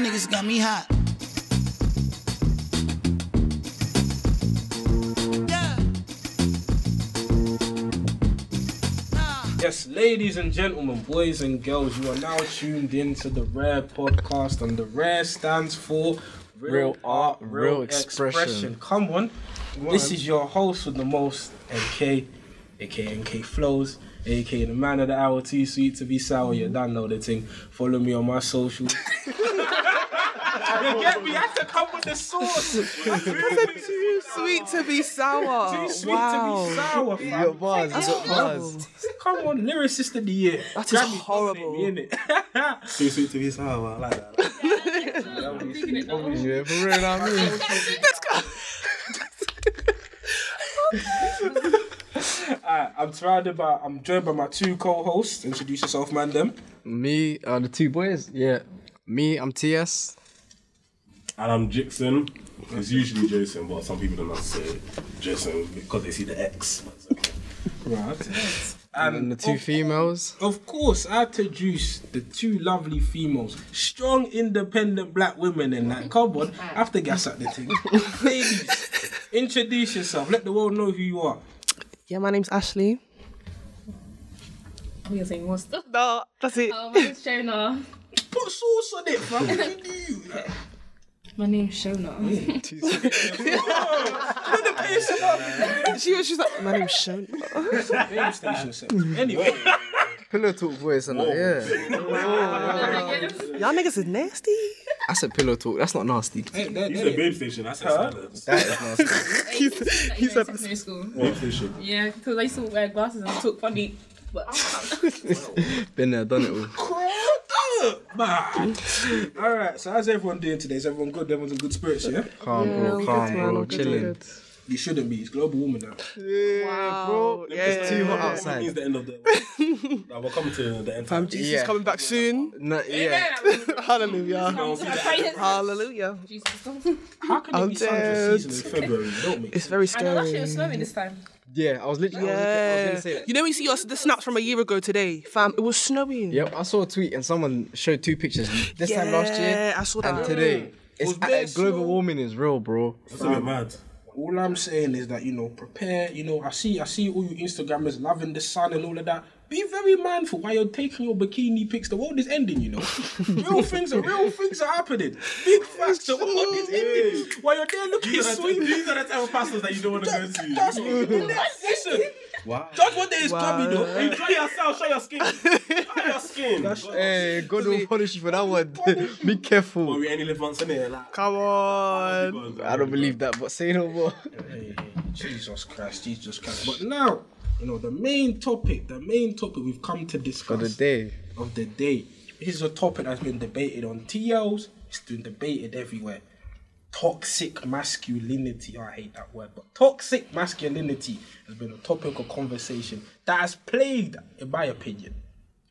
Y'all niggas got me hot. Yes, ladies and gentlemen, boys and girls, you are now tuned in to the Rare podcast, and the Rare stands for Real art, real expression. Come on, this is your host with the most, NK, aka NK Flows, aka the man of the hour, too sweet to be sour. You don't know the thing. Follow me on my socials. you get me? I had to come with the sauce. Too sweet to be sour. Too sweet wow. to be sour, fam. You got bars, you got bars. Come on, lyricist of the year. That is Grammy horrible. nominate me, innit? Too sweet to be sour. I like that. Yeah, for real, I mean. Alright, I'm surrounded by, I'm joined by my two co-hosts. Introduce yourself, man. Them. Me, uh, the two boys, yeah. Me, I'm TS. And I'm Jackson. It's usually Jason, but some people don't know to say. Jason because they see the X. Right. And And the two of, females. of course, I had to introduce the two lovely females, strong, independent black women in that. Come on, I have to gas at the thing. Ladies, introduce yourself. Let the world know who you are. Yeah, my name's Ashley. I'm gonna say more stuff. No, that's it. Oh, my name's Shona. Put sauce on it, fam. What do you do? My name's Shona. Oh, she was just like, my name's Shona. Name station sex. Anyway, Pillow talk voice and that, yeah. Y'all niggas is nasty. I said pillow talk, that's not nasty. hey, there- You there said you babe station. I said silence. That is nasty. he said secondary school. Babe station. Yeah, because I used to wear glasses and talk funny. But Been there, done it all. Man. All right. So how's everyone doing today? Is everyone good? Everyone's in good spirits, yeah? Calm, bro, calm, bro, chilling. You shouldn't be. It's global warming now. Wow, bro. Yeah. It's too hot outside. means the end of the. like, we're coming to the end. Fam, Time. Jesus Yeah. coming back soon. No, yeah. Hallelujah. Don't see that. Hallelujah. Jesus. How can I'm it be Sandra dead. season in February? You Don't make It's sense. very I know last year scary. was snowing this time. Yeah, I was literally, I was, I was Yeah. gonna say that. You know when you see your, the snaps from a year ago today, fam, it was snowing. Yep, I saw a tweet and someone showed two pictures. This time last year Yeah, I saw that. and today. It's Was there uh, global warming is real, bro. That's a bit mad. All I'm saying is that you know, prepare. You know, I see, I see all you Instagrammers loving the sun and all of that. Be very mindful while you're taking your bikini pics. The world is ending. You know, real things are real things are happening. Big facts. The world is ending. While you're there looking These are, the, sweet. these are the type of pastors that you don't want to go to. That's what Listen. Wow. Judge what day is coming though. Enjoy yourself. Show your skin. Show your skin. Hey, eh, God will punish you for that one. Be careful. Well, we only live once in. Like, Come on. I don't believe that, but say no more. Hey, Jesus Christ, Jesus Christ. But now, you know, the main topic, the main topic we've come to discuss of the day. of the day. This is a topic that's been debated on TLs, it's been debated everywhere. Toxic masculinity. Oh, I hate that word, but toxic masculinity has been a topic of conversation that has plagued, in my opinion,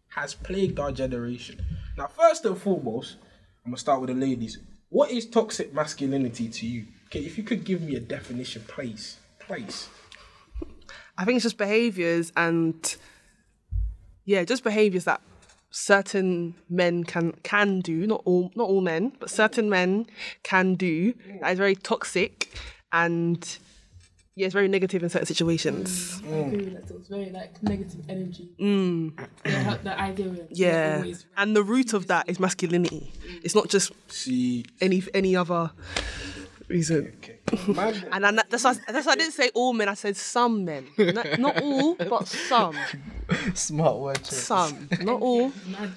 has plagued our generation. Now, first and foremost, I'm gonna start with the ladies. What is toxic masculinity to you? Okay, if you could give me a definition, please, please. I think it's just behaviors and yeah, just behaviors that certain men can can do, not all not all men, but certain men can do that is very toxic and yeah, it's very negative in certain situations. I agree with that. So it's very like negative energy. Mm. Yeah, the idea of. Yeah. Always. And the root of that is masculinity. It's not just See, any any other reason. okay, man, And I, that's why, that's why I didn't say all men. I said some men, not, not all, but some. Smart word. choice. Some, not all.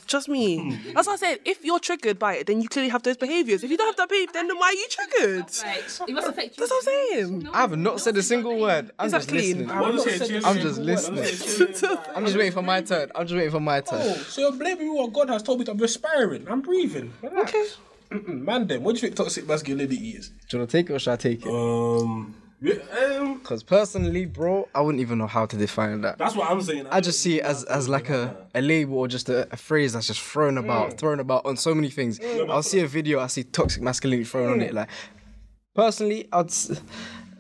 Just me. That's what I said. If you're triggered by it, then you clearly have those behaviors. If you don't have that behavior, then why are you triggered? Like, it must affect you. That's what I'm saying. I have not said a single word. I'm just Exactly. listening. I'm not saying cheers. a I'm just listening. not saying cheers. I'm just waiting for my turn. I'm just waiting for my turn. Oh, so you're blaming me what God has told me to I'm respiring. I'm breathing. Relax. Okay. Man, then, what do you think toxic masculinity is? Do you want to take it or should I take it? um, yeah, um, Because personally, bro, I wouldn't even know how to define that. that's what I'm saying. I just see it as, as like a, a label or just a, a phrase that's just thrown about, thrown about on so many things. I'll see a video, I see toxic masculinity thrown on it. Like, personally, I'd, s-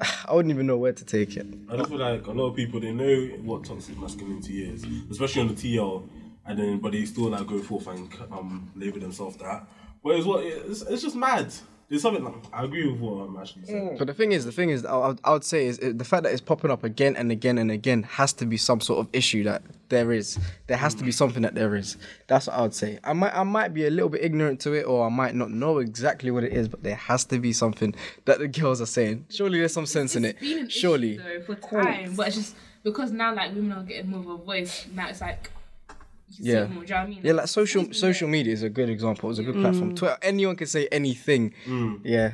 I wouldn't even know where to take it. I just feel like a lot of people they know what toxic masculinity is, especially on the TL, and then but they still like go forth and um label themselves that. But it's what it's, it's just mad. It's something like I agree with what I'm actually saying. But the thing is, the thing is, I, I would- say is uh, the fact that it's popping up again and again and again has to be some sort of issue that there is. There has to be something that there is. That's what I would say. I might, I might be a little bit ignorant to it, or I might not know exactly what it is, but there has to be something that the girls are saying. Surely there's some sense in it. Been an Surely. issue, though, for time, but it's just because now like women are getting more of a voice. Now it's like you can see Yeah. it more. Do you know what I mean? Yeah, like social social there. media is a good example. It's a good platform. Mm. Twitter, anyone can say anything. Mm. Yeah,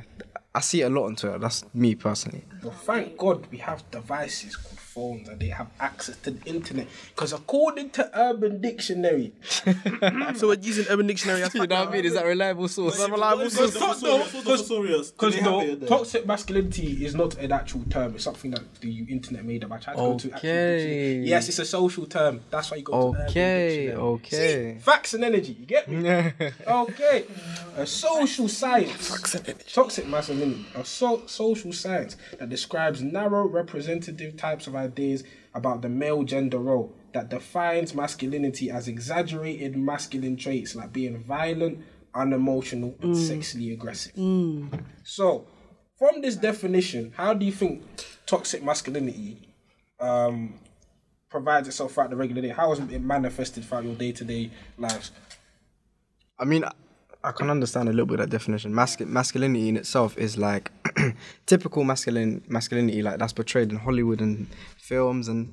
I see it a lot on Twitter. That's me personally. But thank God we have devices called phones and they have access to the internet. Because according to Urban Dictionary, So we're using Urban Dictionary as You know what I mean? Is that reliable source? Because Because because no, toxic masculinity is not an actual term. It's something that the internet made up. I tried to go to actual Okay. dictionary. Yes, it's a social term. That's why you go to Urban Okay, Dictionary. okay. See, facts and energy. You get me? okay. A social science. Toxic masculinity. A so- social science that describes narrow representative types of ideas about the male gender role that defines masculinity as exaggerated masculine traits like being violent, unemotional, and sexually aggressive. So, from this definition, how do you think toxic masculinity um, provides itself throughout the regular day? How is it manifested throughout your day to day lives? I mean, I- can understand a little bit of that definition. Masc- masculinity in itself is like typical masculine masculinity, like that's portrayed in Hollywood and films and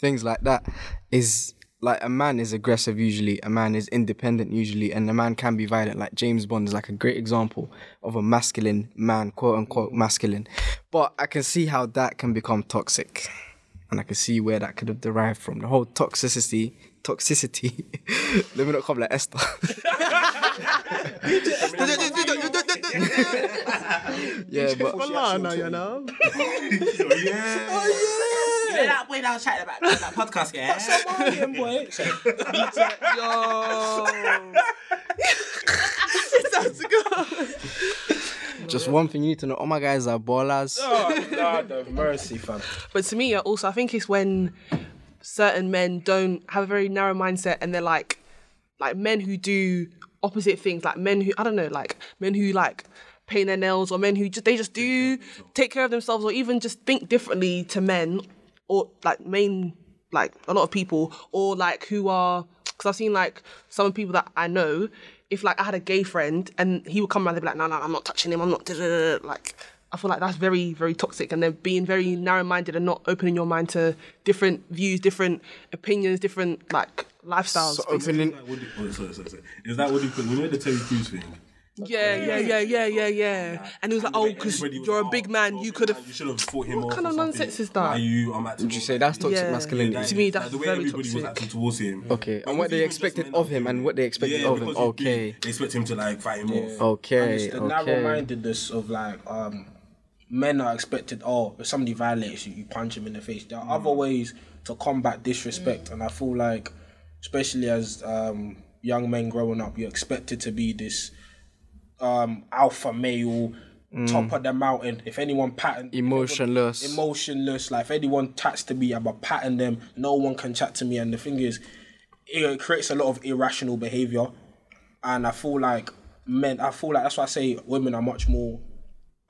things like that. Is like a man is aggressive usually, a man is independent usually, and a man can be violent. Like James Bond is like a great example of a masculine man, quote unquote masculine. But I can see how that can become toxic, and I can see where that could have derived from. The whole toxicity, toxicity. Let me not come like Esther. yeah, but Balana, you know. Oh, oh, you know that boy that was chatting about that podcast, yeah? Somalian boy. So, just one thing you need to know: all my guys are ballers. oh, Lord of mercy, fam. But to me, also, I think it's when certain men don't have a very narrow mindset and they're like, like men who do opposite things, like men who, I don't know, like men who like paint their nails or men who just, they just do take care of themselves or even just think differently to men or like main, like a lot of people or like who are, because I've seen like some people that I know, if like I had a gay friend and he would come around, they'd be like, no, no, I'm not touching him, I'm not, like, I feel like that's very, very toxic, and they're being very narrow-minded and not opening your mind to different views, different opinions, different like lifestyles. So basically. opening. Like, what do- oh, sorry, sorry, sorry. Is that what you call? You know the Terry Crews thing. yeah, yeah, yeah, yeah, yeah, yeah. And it was like, oh, because you're a big oh, man, you're you big could man, have. You should have fought him What off. kind of nonsense is that? Are you? I'm. Would you say that's toxic Yeah. masculinity? To me, that's the way very everybody was toxic. acting towards him. Okay, But and what they expected of him and what they expected yeah, of him. Okay. They expect him to like fight him off. Okay, It's the okay. narrow-mindedness of like um, men are expected. Oh, if somebody violates you, you punch him in the face. There are other ways to combat disrespect, and I feel like, especially as um, young men growing up, you're expected to be this um, alpha male. Top of the mountain. If anyone pattern Emotionless. emotionless. Like if anyone chats to me, I'm a pattern them. No one can chat to me. And the thing is, it creates a lot of irrational behavior. And I feel like men. I feel like that's why I say women are much more.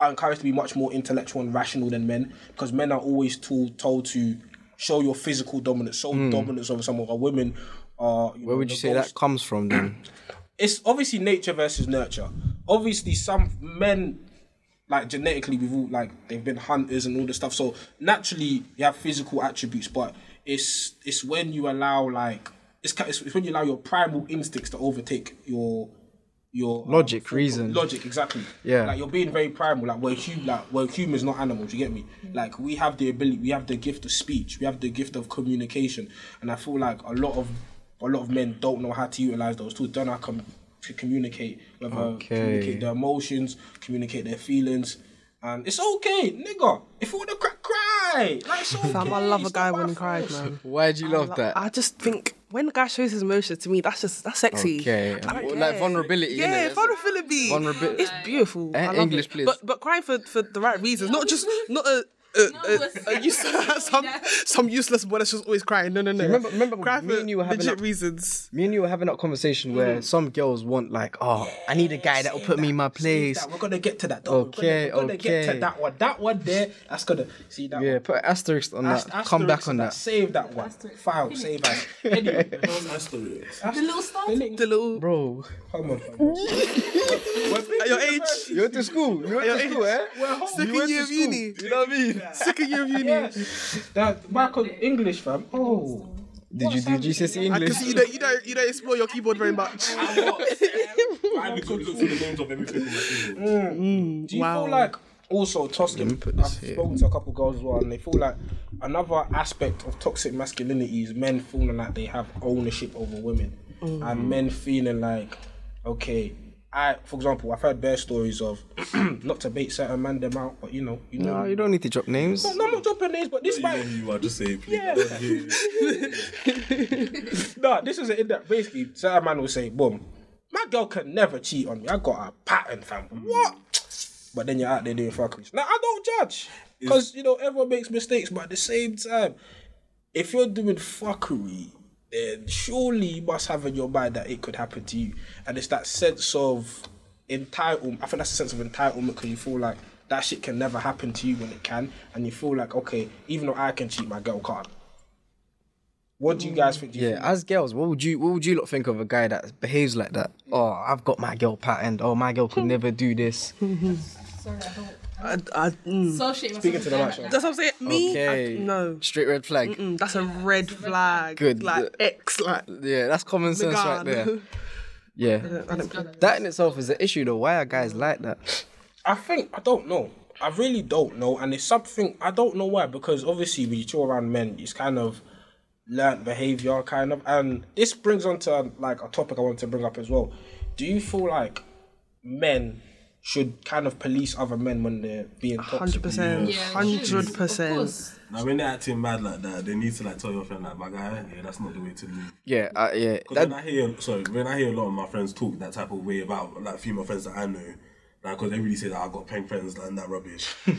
Are encouraged to be much more intellectual and rational than men because men are always told told to show your physical dominance, show hmm. dominance over someone. Or women are. You Where would you say that comes from then? it's obviously nature versus nurture. Obviously, some men, like genetically, we've all like they've been hunters and all this stuff. So naturally, you have physical attributes, but it's it's when you allow like it's it's, it's when you allow your primal instincts to overtake your your um, Logic, full- reason. logic exactly. Yeah. like you're being very primal. Like we're hum- like we're humans, not animals. You get me? Like we have the ability, we have the gift of speech, we have the gift of communication, and I feel like a lot of a lot of men don't know how to utilize those tools. Don't know how com- to communicate, whether Okay. communicate their emotions, communicate their feelings. And it's okay, nigga. If you wanna cry, cry. Like it's okay. Fam, I love a It's guy when my he cries, man. Why do you love that? I just think when the guy shows his emotions to me, that's just that's sexy. Okay. Well, like vulnerability, Yeah, innit? vulnerability. Vulnerability. It's beautiful. Love English, it. please. But but crying for for the right reasons, not just not a uh, No, uh, it's- uh, some some useless boy that's just always crying. No, no, no. Remember- remember Cry me and you were having legit that- reasons. Me and you were having that conversation where Mm. some girls want like, oh, I need a guy that will put me in my place. We're gonna get to that. Though. Okay, we're gonna, we're gonna get okay. to that one. That one there. That's gonna see that. Yeah, one. put an asterisk on Ast- that. Come back on that. Save that one. Asterisk. File. Save as. Anyway, Those asterisks. The little star. the little- The little Bro, Come on, at your age, you went to school. You went to school, eh? second year of uni. You know what I mean? Second year of uni. That back on English, fam. Oh. Did you do GCSE I can English? see you don't, you don't, you don't explore your keyboard very much. I had look for the names of everything on my. Mm, mm. Do you Wow. feel like also toxic? I've spoken to a couple girls as well, and they feel like another aspect of toxic masculinity is men feeling like they have ownership over women, and men feeling like, okay, I, for example, I've heard bear stories of not to bait certain man them out, but you know, you know, No, you don't need to drop names. no, I'm not dropping names, but this You know might. you are, just saying, please. Yeah. I don't hear you. No, this is in that basically certain man will say, boom, my girl can never cheat on me. I got a pattern, fam. What? But then you're out there doing fuckeries. Now I don't judge. Because you know, everyone makes mistakes, but at the same time, if you're doing fuckery, then surely you must have in your mind that it could happen to you. And it's that sense of entitlement. I think that's a sense of entitlement because you feel like that shit can never happen to you when it can. And you feel like, okay, even though I can cheat, my girl can't. What do you guys think? Do you Yeah, think- as girls, what would you what would you lot think of a guy that behaves like that? Oh, I've got my girl patterned. Oh, my girl could never do this. Sorry, I don't. I, I, mm. Associate Speaking to the with mic, guys That's what I'm saying. Me, Okay. I, no. Straight red flag. Mm, that's a red flag. Good. Like X, like Yeah, that's common sense right there. Yeah. Don't. That in itself is an issue though. Why are guys like that? I think I don't know. I really don't know, and it's something I don't know why. Because obviously, when you chill around men, it's kind of learned behavior, kind of. And this brings on to like a topic I want to bring up as well. Do you feel like men should kind of police other men when they're being toxic? Hundred percent. Yeah, Hundred Of percent. course. Now, when they're acting mad like that, they need to like tell your friend like, my guy, yeah, that's not the way to move. Yeah, uh, yeah. Because That, when I hear, sorry, when I hear a lot of my friends talk that type of way about like female friends that I know, like, because they really say that I got peng friends and that rubbish. hey,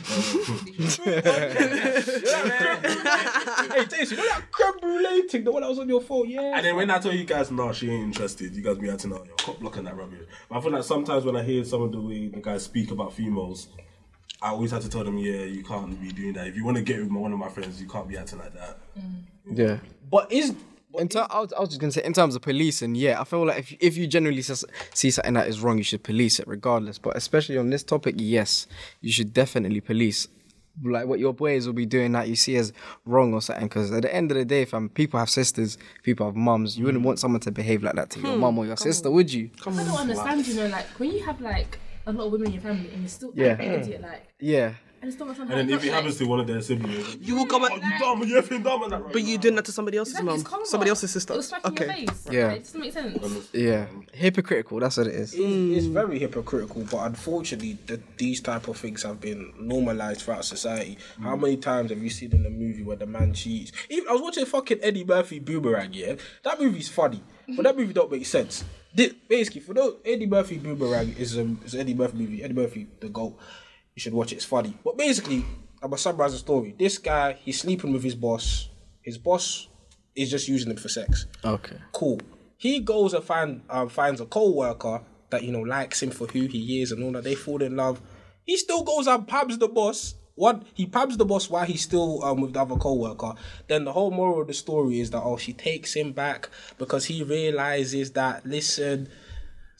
Jason, you know that creme brulee thing, the one that was on your phone? Yeah. And then when I tell you guys, no, she ain't interested, you guys be acting out, you're cop blocking that rubbish. But I feel like sometimes when I hear some of the way the guys speak about females, I always have to tell them, yeah, you can't be doing that. If you want to get with my, one of my friends, you can't be acting like that. Mm. yeah. But is In ter- I, was, I was just gonna say, in terms of policing, yeah, I feel like if if you generally see something that is wrong, you should police it regardless. But especially on this topic, yes, you should definitely police. Like what your boys will be doing that you see as wrong or something. Because at the end of the day, fam, people have sisters, people have mums. You wouldn't want someone to behave like that to your mum or your sister, would you? Come I don't understand, you know, like when you have like a lot of women in your family and you're still Yeah. an idiot, like Yeah. I just don't understand. And then how if it like, happens to one of their siblings, You will come oh, and, you dumb, you effing dumb, and that. but you doing that to somebody else's Exactly, mum, it's karma. somebody else's sister. It was smacking Okay. your face. Yeah. Like, it doesn't make sense. Yeah. Hypocritical, that's what it is. It's, it's very hypocritical, but unfortunately, the, these type of things have been normalized throughout society. How many times have you seen in a movie where the man cheats? Even I was watching fucking Eddie Murphy Boomerang. Yeah, that movie's funny, but that movie don't make sense. Thi- basically, for those Eddie Murphy Boomerang is a is an Eddie Murphy movie. Eddie Murphy, the goat. You should watch it. It's funny, but basically, I'm gonna summarize the story. This guy, he's sleeping with his boss. His boss is just using him for sex. Okay. Cool. He goes and find um, finds a co-worker that you know likes him for who he is and all that. They fall in love. He still goes and pabs the boss. What he pabs the boss while he's still um, with the other co-worker. Then the whole moral of the story is that oh she takes him back because he realizes that listen,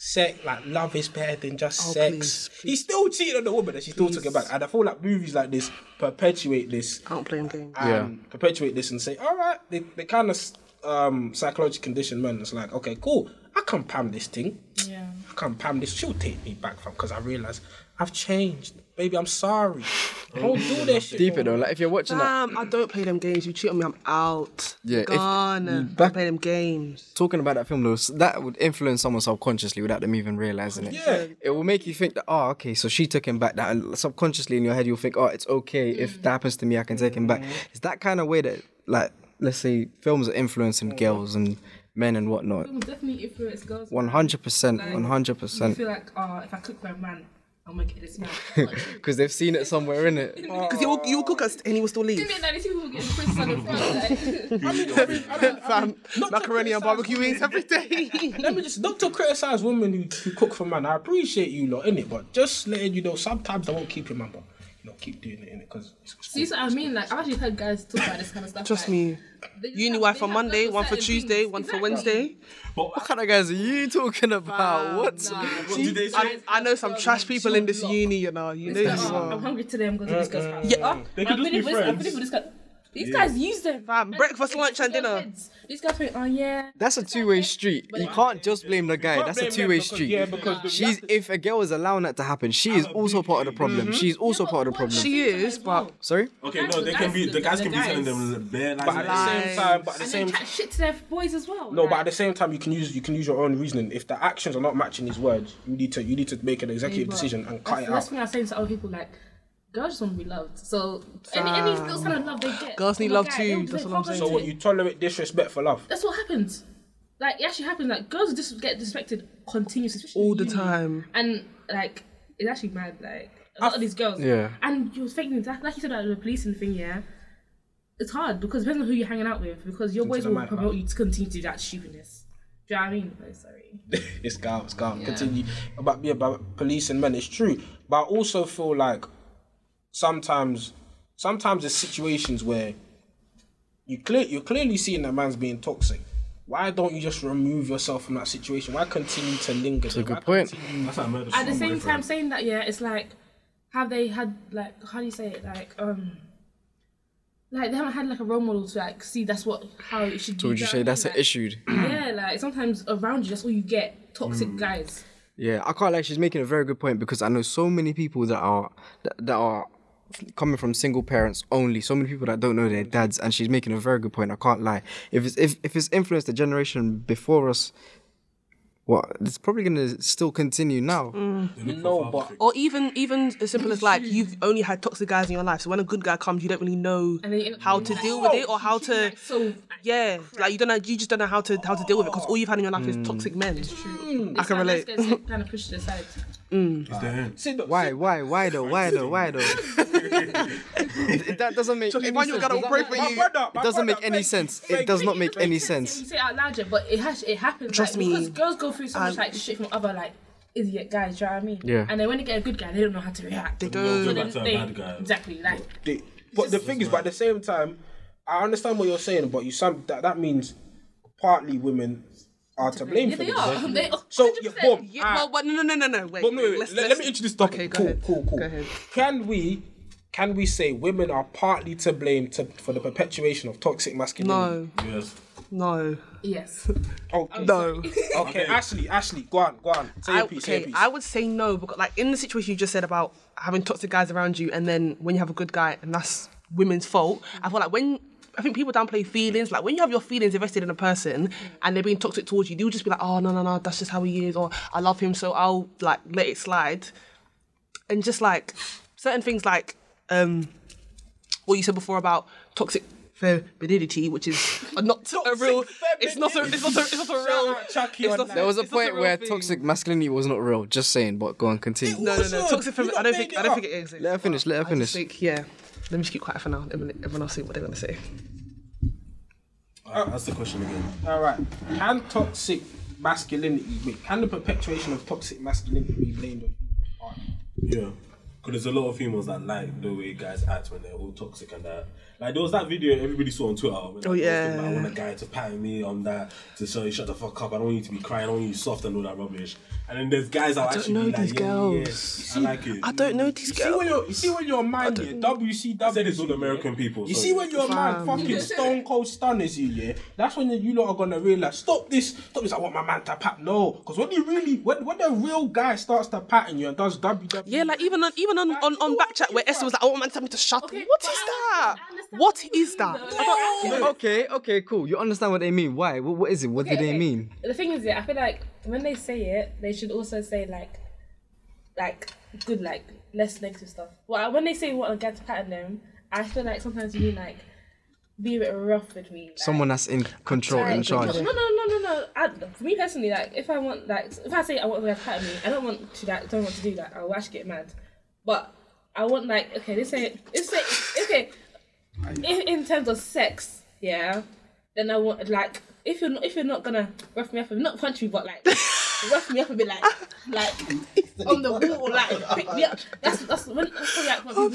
sex like love is better than just Oh, sex. please, He still cheated on the woman and she still took him back. And I feel like movies like this perpetuate this I don't play them games. Yeah. perpetuate this and say, all right, they, they kind of um, psychologically conditioned men. It's like, okay, cool, I can't pam this thing. Yeah. I can't pam this. She'll take me back from because I realize I've changed. Baby, I'm sorry. Don't do that shit. Deeper though, like if you're watching that, Damn, I don't play them games. You cheat on me, I'm out. Yeah, Gone. I back- don't play them games. talking about that film though, that would influence someone subconsciously without them even realizing it. Yeah. It will make you think that, oh, okay, so she took him back. That and subconsciously in your head, you'll think, oh, it's okay if mm. that happens to me, I can take him back. Mm. It's that kind of way that, like, let's say films are influencing mm. girls and men and whatnot. Film definitely influence girls. One hundred percent, Like, one hundred You percent. feel like, oh, if I cook for a man, I'm gonna get this man. Because they've seen it somewhere in it. Because you will, you will cook us and he will still leave. Didn't like these people getting princess on the front. Like, Fam, Not macaroni and barbecue wings every day. Let me just not to criticize women who, who cook for man. I appreciate you lot in it, but just letting you know sometimes I won't keep it, man. But you know, keep doing it in it because it's See what I mean? Like I've actually heard guys talk about this kind of stuff. Trust like, me. they just Uni have- wife they for Monday, one for Tuesday, things. one for Exactly. Wednesday. What kind of guys are you talking about? What? Nah, What did they say? I, I know some trash people in this uni, you know. You know It's you like, I'm hungry today. I'm going to this girl's house. Yeah. Oh, They could just be finished with- I'm friends. Finished with this guy. These guys use them. Fam, breakfast, lunch, and dinner. heads. These guys think, oh yeah. That's a two-way street. You can't just blame the guy. That's a two-way street. yeah, because she's if a girl is allowing that to happen, she is also part of the problem. Mm-hmm. She's also part of the problem. She is, but Sorry. Okay, no, they can be. The guys can be telling them bare lies. But at the same time, but at the And same then chat shit to their boys as well. no, but at the same time, you can use you can use your own reasoning. If the actions are not matching his words, you need to you need to make an executive decision and cut that's, it That's out. thing I was saying to other people, like, girls just want to be loved. So any, any little sign of love they get, Girls from need oh a love guy, too, that's what I'm saying. So what you tolerate disrespect for love? That's what happens. Like it actually happens. Like girls just get disrespected continuously, especially all the uni. time. And like it's actually mad. Like a lot of these girls. Yeah. And you're thinking that, like you said about the policing thing, yeah. It's hard because it depends on who you're hanging out with. Because your boys will mad promote you to continue to do that stupidness. Do you know what I mean? Oh, sorry. it's calm, it's calm. Continue about yeah, about police and men. It's true, but I also feel like sometimes, sometimes there's situations where you clear you're clearly seeing that man's being toxic. Why don't you just remove yourself from that situation? Why continue to linger? That's a good point. That's how murder. At the from same boyfriend. time, saying that, yeah, it's like, have they had like, how do you say it? Like, um, like they haven't had like a role model to like see that's what how it should be. So would you Do say know what I that's an issue? Yeah, like sometimes around you, that's all you get. Toxic Mm. guys. Yeah, I can't like she's making a very good point because I know so many people that are that, that are coming from single parents only. So many people that don't know their dads, and she's making a very good point. I can't lie. If it's if, if it's influenced the generation before us, what it's probably gonna still continue now. Mm. no, but Or even even as simple as like you've only had toxic guys in your life, so when a good guy comes, you don't really know And then you- how to deal with it or how to. Yeah, like you don't know, you just don't know how to how to deal with it because all you've had in your life is mm. toxic men. I can relate. kind of pushed aside. Mm. It's their own. see, look, Why why why though why though why though? that doesn't make So any if I knew sense. I got Does to that pray for you. brother, It doesn't make any sense. It does not make any you. sense. You say it out loud, yeah, but it has it happens. Trust like, me. because girls go through so much like shit from other like idiot guys. Do you know what I mean? Yeah. And then when they get a good guy, they don't know how to react. They don't. back to a They- bad. Exactly. Like They- but the thing is, but at the same time, I understand what you're saying, but you some that, that means partly women are to blame yeah, for they this. are. They, So yeah, boom. Yeah, ah, well, but no, no, no, no, no. Wait, But no, wait, wait, let's- let, let let's- me introduce the topic. Okay, go cool, ahead. cool, cool. Go ahead. Can we, can we say women are partly to blame to, for the perpetuation of toxic masculinity? No, Yes. no, Yes. Okay. no. Okay, Ashley, Ashley, go on, go on. Say I, your piece, say your okay, piece. I would say no because like in the situation you just said about having toxic guys around you, and then when you have a good guy, and that's women's fault. I feel like when I think people downplay feelings. Like when you have your feelings invested in a person and they're being toxic towards you, they'll just be like, "Oh no, no, no, that's just how he is," or "I love him, so I'll like let it slide." And just like certain things, like um, what you said before about toxic femininity, which is a not a real. It's not a. It's not a. It's not a real. out Chucky it's not- There was a point real where thing. toxic masculinity was not real. Just saying, but go on, continue. No, no, no. Wasn't. Toxic femininity. I don't think. I don't up. think it is. Let her finish. Let her finish. just think, yeah. Let me just keep quiet for now. Everyone everyone else see what they're gonna say. Alright, that's the question again. All right. Can toxic masculinity, wait, can the perpetuation of toxic masculinity be blamed on females? partly? Yeah. Because there's a lot of females that like the way guys act when they're all toxic and that. Like there was that video everybody saw on Twitter. When Oh, that girl was yeah. about, I want a guy to pat me on that to say shut the fuck up. I don't want you to be crying. I don't want you soft and all that rubbish. And then there's guys that actually. I don't know like, these yeah, yeah, girls. yeah, I like it. I don't know these You see when girls. you're, you see when you're a man, yeah, WCW. I said it's all American people. You so- see when you're a man, fucking stone cold stunners you, yeah. That's when you lot are gonna realize, stop this, stop this. I want my man to pat. No, because when you really, when when the real guy starts to patting you and does WWE, Yeah, like even on even on on, on back chat where Esther was like, "I want my man to tell me to shut." Okay, what but is I that? Understand- I understand What what you is that? mean, I though. don't- Okay, okay, cool. You understand what they mean? Why? What, what is it? What do Okay, they okay. mean? The thing is, yeah, I feel like when they say it, they should also say like, like good, like less negative stuff. Well, when they say what a guy pattern them, I feel like sometimes you mean like, be a bit rough with me. Like, Someone that's in control, in charge. No, no, no, no, no. I, for me personally, like if I want, like if I say I want to pat me, I don't want to like don't want to do that. I'll actually get mad. But I want like okay, this ain't this ain't okay. In, in terms of sex, yeah. Then I want like if you're not if you're not gonna rough me up, not punch me, but like rough me up a bit, like like on the wall, like pick me up. That's that's when that's probably like when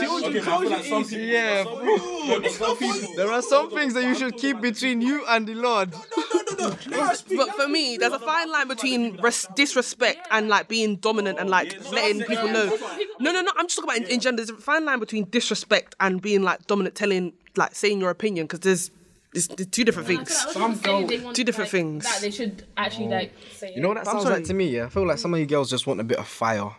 people like rough me up. Okay, I feel like. Yeah, some people, no, but some people. There are some things that you should keep between you and the Lord. But for me, there's a fine line between res- disrespect and like being dominant and like letting people know. No, no, no. I'm just talking about in, in general. There's a fine line between disrespect and being like dominant, telling like saying your opinion because there's, there's there's two different I things. Some when people say girls- Two different like, things. That they should actually mm. like say. You know what that I'm sounds like to me? Yeah, I feel like some of you girls just want a bit of fire.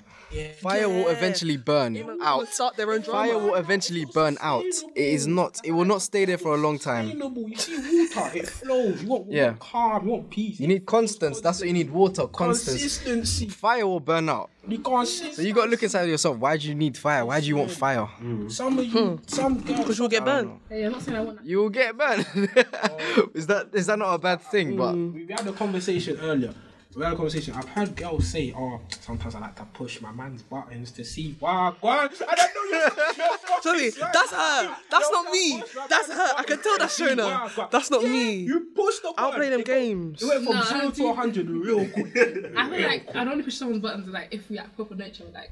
Fire will eventually burn Will out. start their own drama. Fire will eventually burn out. It is not. It will not stay there for a long time. You see water, it flows. You want, Yeah. want calm, you want peace. You need constance. That's what you need. Water, constance. consistency. Fire will burn out. You can't So you gotta look inside yourself. Why do you need fire? Why do you want fire? Mm. Some of you, hmm. some girls. Because you'll get burned. Hey, I'm not saying I want that. You will get burned. is that is that not a bad thing? Mm. But we we had a conversation earlier. We had a conversation. I've heard girls say, "Oh, sometimes I like to push my man's buttons to see why." why. And I don't know you're. Sorry, that's her. That's not me. That's her. I can tell that's Shona. That's not me. You push the. I'll play them games. It went from zero to think- hundred real quick. I feel like I'd only push someone's buttons like if we at proper nature, like.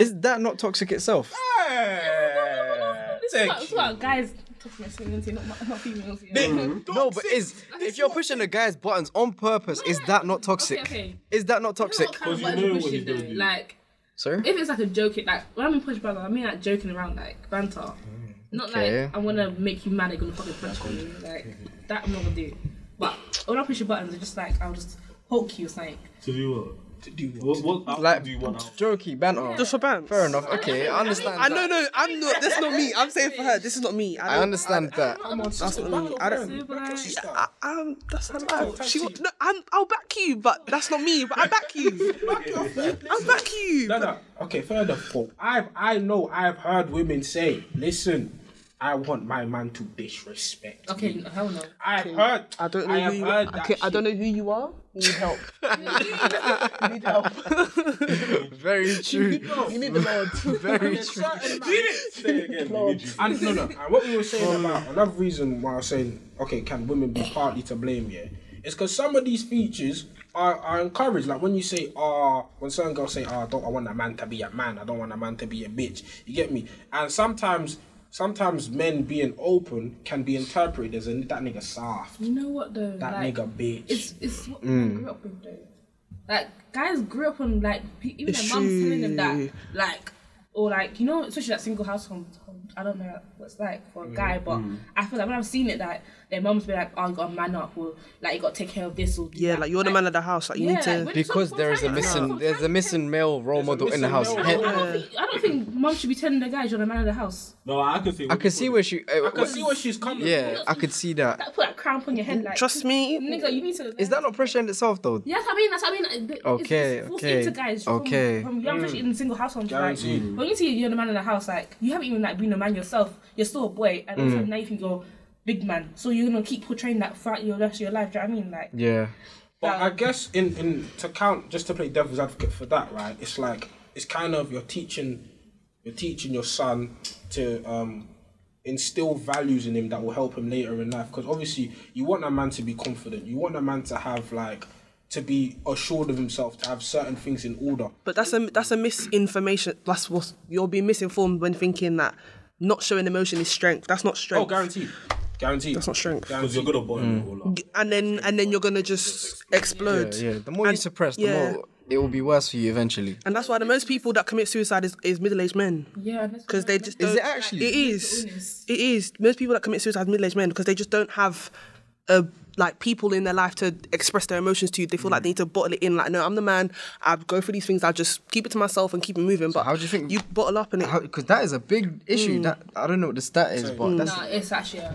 Is that not toxic itself? This is about, this is about guys talking masculinity, not not females. Yeah. No, but is if you're pushing a guy's buttons on purpose, is that not toxic? Okay, okay. Is that not toxic? What kind of you know what pushing he's gonna though? do. Like, Sir? if it's like a joking, like when I mean push buttons, I mean like joking around, like banter. Not Okay. like I want to make you mad, I'm gonna fucking punch you. Like that, I'm not gonna do. But when I push your buttons, it's just like I'll just poke you or something. To do what? To do What, what outcome Like do you want out? jokey banter. Just for bands. Fair enough. Okay, I understand. I that. know, no, I'm not. That's not me. I'm saying for her. This is not me. I don't- understand that. I, that's not me. I don't. Super. I, um, that's her life. She, wa- no, I'm, I'll back you, but that's not me. But I back you. I'll back you. No, no. Okay, further Paul. I've I know I've heard women say, "Listen, I want my man to disrespect." Okay, me." hell no. I've heard. I don't know I who you heard are. Okay, I don't know who you are. You need help. you need help. Very true. You need the Lord. Very There's true. certain man- Say it again. we need. And no, no. And what we were saying about another reason why I was saying, okay, can women be partly to blame here? It's because some of these features are, are encouraged. Like when you say, ah, when certain girls say, ah, I don't I want a man to be a man. I don't want a man to be a bitch. You get me? And sometimes, sometimes men being open can be interpreted as a, that nigga soft. You know what though? That like, nigga bitch. It's it's what Mm. grew up with though. Like guys grew up on like even their mums telling them that like or like you know especially that single household. I don't know what it's like for a guy, but Mm. I feel like when I've seen it that their mums be like, "Oh, you got to man up," or like you got to take care of this or Yeah, that." like you're the man of the house. Like you yeah, need to. when it's Because there is a missing, from there's a missing male role model in the house. male I don't think I don't think mum should be telling the guys you're the man of the house. No, I can see. I can see where she. Uh, I can see where she's coming yeah, I could see that. That put that crown on your head, like Trust me. nigga, you need to. Is that not pressure in itself though? Yes, I mean that's I mean. It's- Okay, it's okay, into guys from, okay. From young, especially in single households. Like, when you see you're the man in the house, like you haven't even like been a man yourself. You're still a boy, and Mm. also now you think you're big man. So you're gonna keep portraying that throughout your rest of your life. Do you know what I mean? Like, Yeah. But I guess in, in to count just to play devil's advocate for that, right? It's like it's kind of you're teaching you're teaching your son to um instill values in him that will help him later in life. Because obviously you want a man to be confident. You want a man to have like to be assured of himself, to have certain things in order. But that's a that's a misinformation. That's what you're being misinformed when thinking that not showing emotion is strength. That's not strength. Oh, strength. guaranteed. Guaranteed. That's not strength. Because you're good at bottom it all up. Mm. and then and then you're gonna just explode. Yeah, yeah. The more you And- suppress, the yeah. more it will be worse for you eventually. And that's why the most people that commit suicide is, is middle aged men. yeah, Because they just Is don't- it actually? It is. It is. Most people that commit suicide are middle aged men because they just don't have a like people in their life to express their emotions to. You, they feel like they need to bottle it in. Like, no, I'm the man. I go through these things. I just keep it to myself and keep it moving. But how do you think- you bottle up and it? Because that is a big issue. That I don't know what the stat is, but that's Nah, it's actually. A,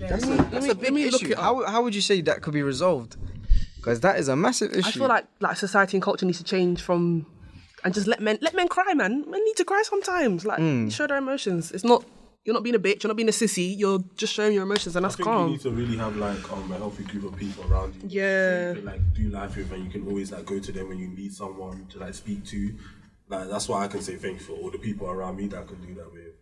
that's a, that's me- a big let me look issue. it. How how would you say that could be resolved? Because that is a massive issue. I feel like like society and culture needs to change from and just let men let men cry, man. Men need to cry sometimes. Like Hmm. show their emotions. It's not You're not being a bitch. You're not being a sissy. You're just showing your emotions, and that's I think you need to really have like um, a healthy group of people around you. Yeah. You can like do life with, and you can always like go to them when you need someone to like speak to. Like that's why I can say thank you for all the people around me that I can do that with.